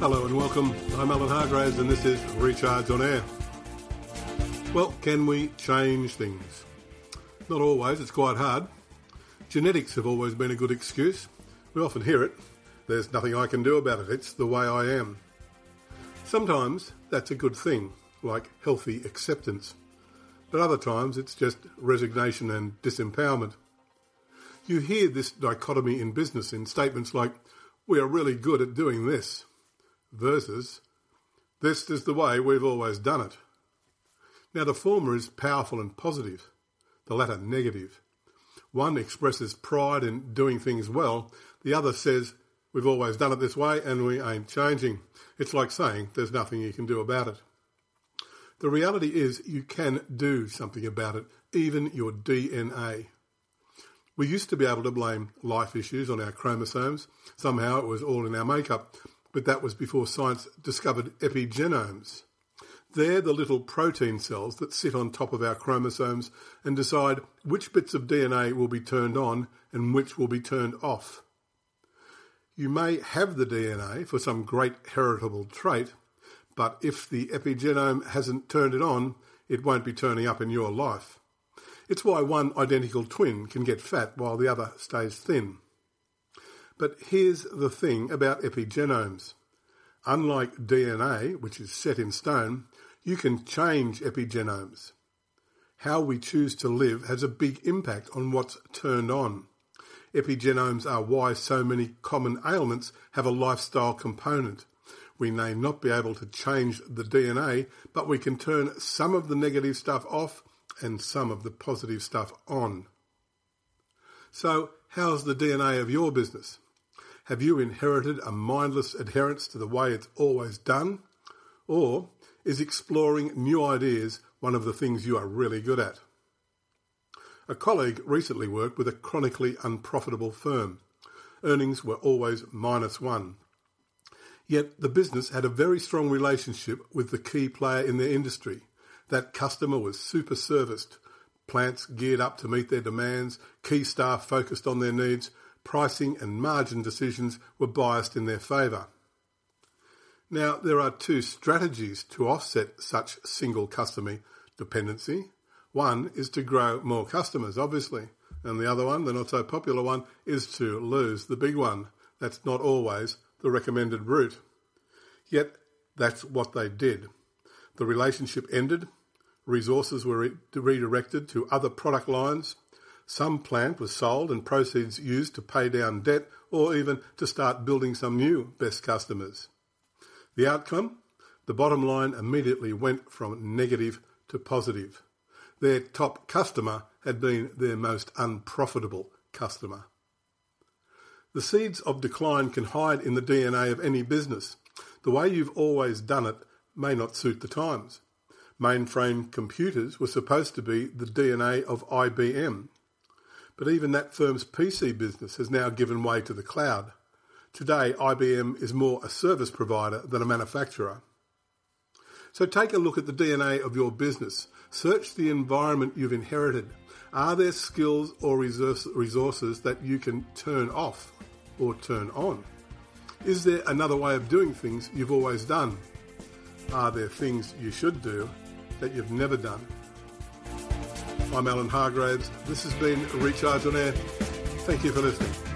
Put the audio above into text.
Hello and welcome. I'm Alan Hargraves, and this is Recharge on Air. Well, can we change things? Not always, it's quite hard. Genetics have always been a good excuse. We often hear it. There's nothing I can do about it, it's the way I am. Sometimes that's a good thing, like healthy acceptance. But other times it's just resignation and disempowerment. You hear this dichotomy in business in statements like, we are really good at doing this, versus, this is the way we've always done it. Now, the former is powerful and positive, the latter negative. One expresses pride in doing things well, the other says, we've always done it this way and we ain't changing. It's like saying there's nothing you can do about it. The reality is you can do something about it, even your DNA. We used to be able to blame life issues on our chromosomes. Somehow it was all in our makeup, but that was before science discovered epigenomes. They're the little protein cells that sit on top of our chromosomes and decide which bits of DNA will be turned on and which will be turned off. You may have the DNA for some great heritable trait, but if the epigenome hasn't turned it on, it won't be turning up in your life. It's why one identical twin can get fat while the other stays thin. But here's the thing about epigenomes. Unlike DNA, which is set in stone, you can change epigenomes. How we choose to live has a big impact on what's turned on. Epigenomes are why so many common ailments have a lifestyle component. We may not be able to change the DNA, but we can turn some of the negative stuff off and some of the positive stuff on. So, how's the DNA of your business? Have you inherited a mindless adherence to the way it's always done? Or is exploring new ideas one of the things you are really good at? A colleague recently worked with a chronically unprofitable firm. Earnings were always minus one. Yet the business had a very strong relationship with the key player in their industry, that customer was super serviced, plants geared up to meet their demands, key staff focused on their needs, pricing and margin decisions were biased in their favour. Now, there are two strategies to offset such single customer dependency. One is to grow more customers, obviously, and the other one, the not so popular one, is to lose the big one. That's not always the recommended route. Yet, that's what they did. The relationship ended, Resources were re- redirected to other product lines. Some plant was sold and proceeds used to pay down debt or even to start building some new best customers. The outcome? The bottom line immediately went from negative to positive. Their top customer had been their most unprofitable customer. The seeds of decline can hide in the DNA of any business. The way you've always done it may not suit the times. Mainframe computers were supposed to be the DNA of IBM. But even that firm's PC business has now given way to the cloud. Today, IBM is more a service provider than a manufacturer. So take a look at the DNA of your business. Search the environment you've inherited. Are there skills or resources that you can turn off or turn on? Is there another way of doing things you've always done? Are there things you should do that you've never done. I'm Alan Hargraves. This has been Recharge on Air. Thank you for listening.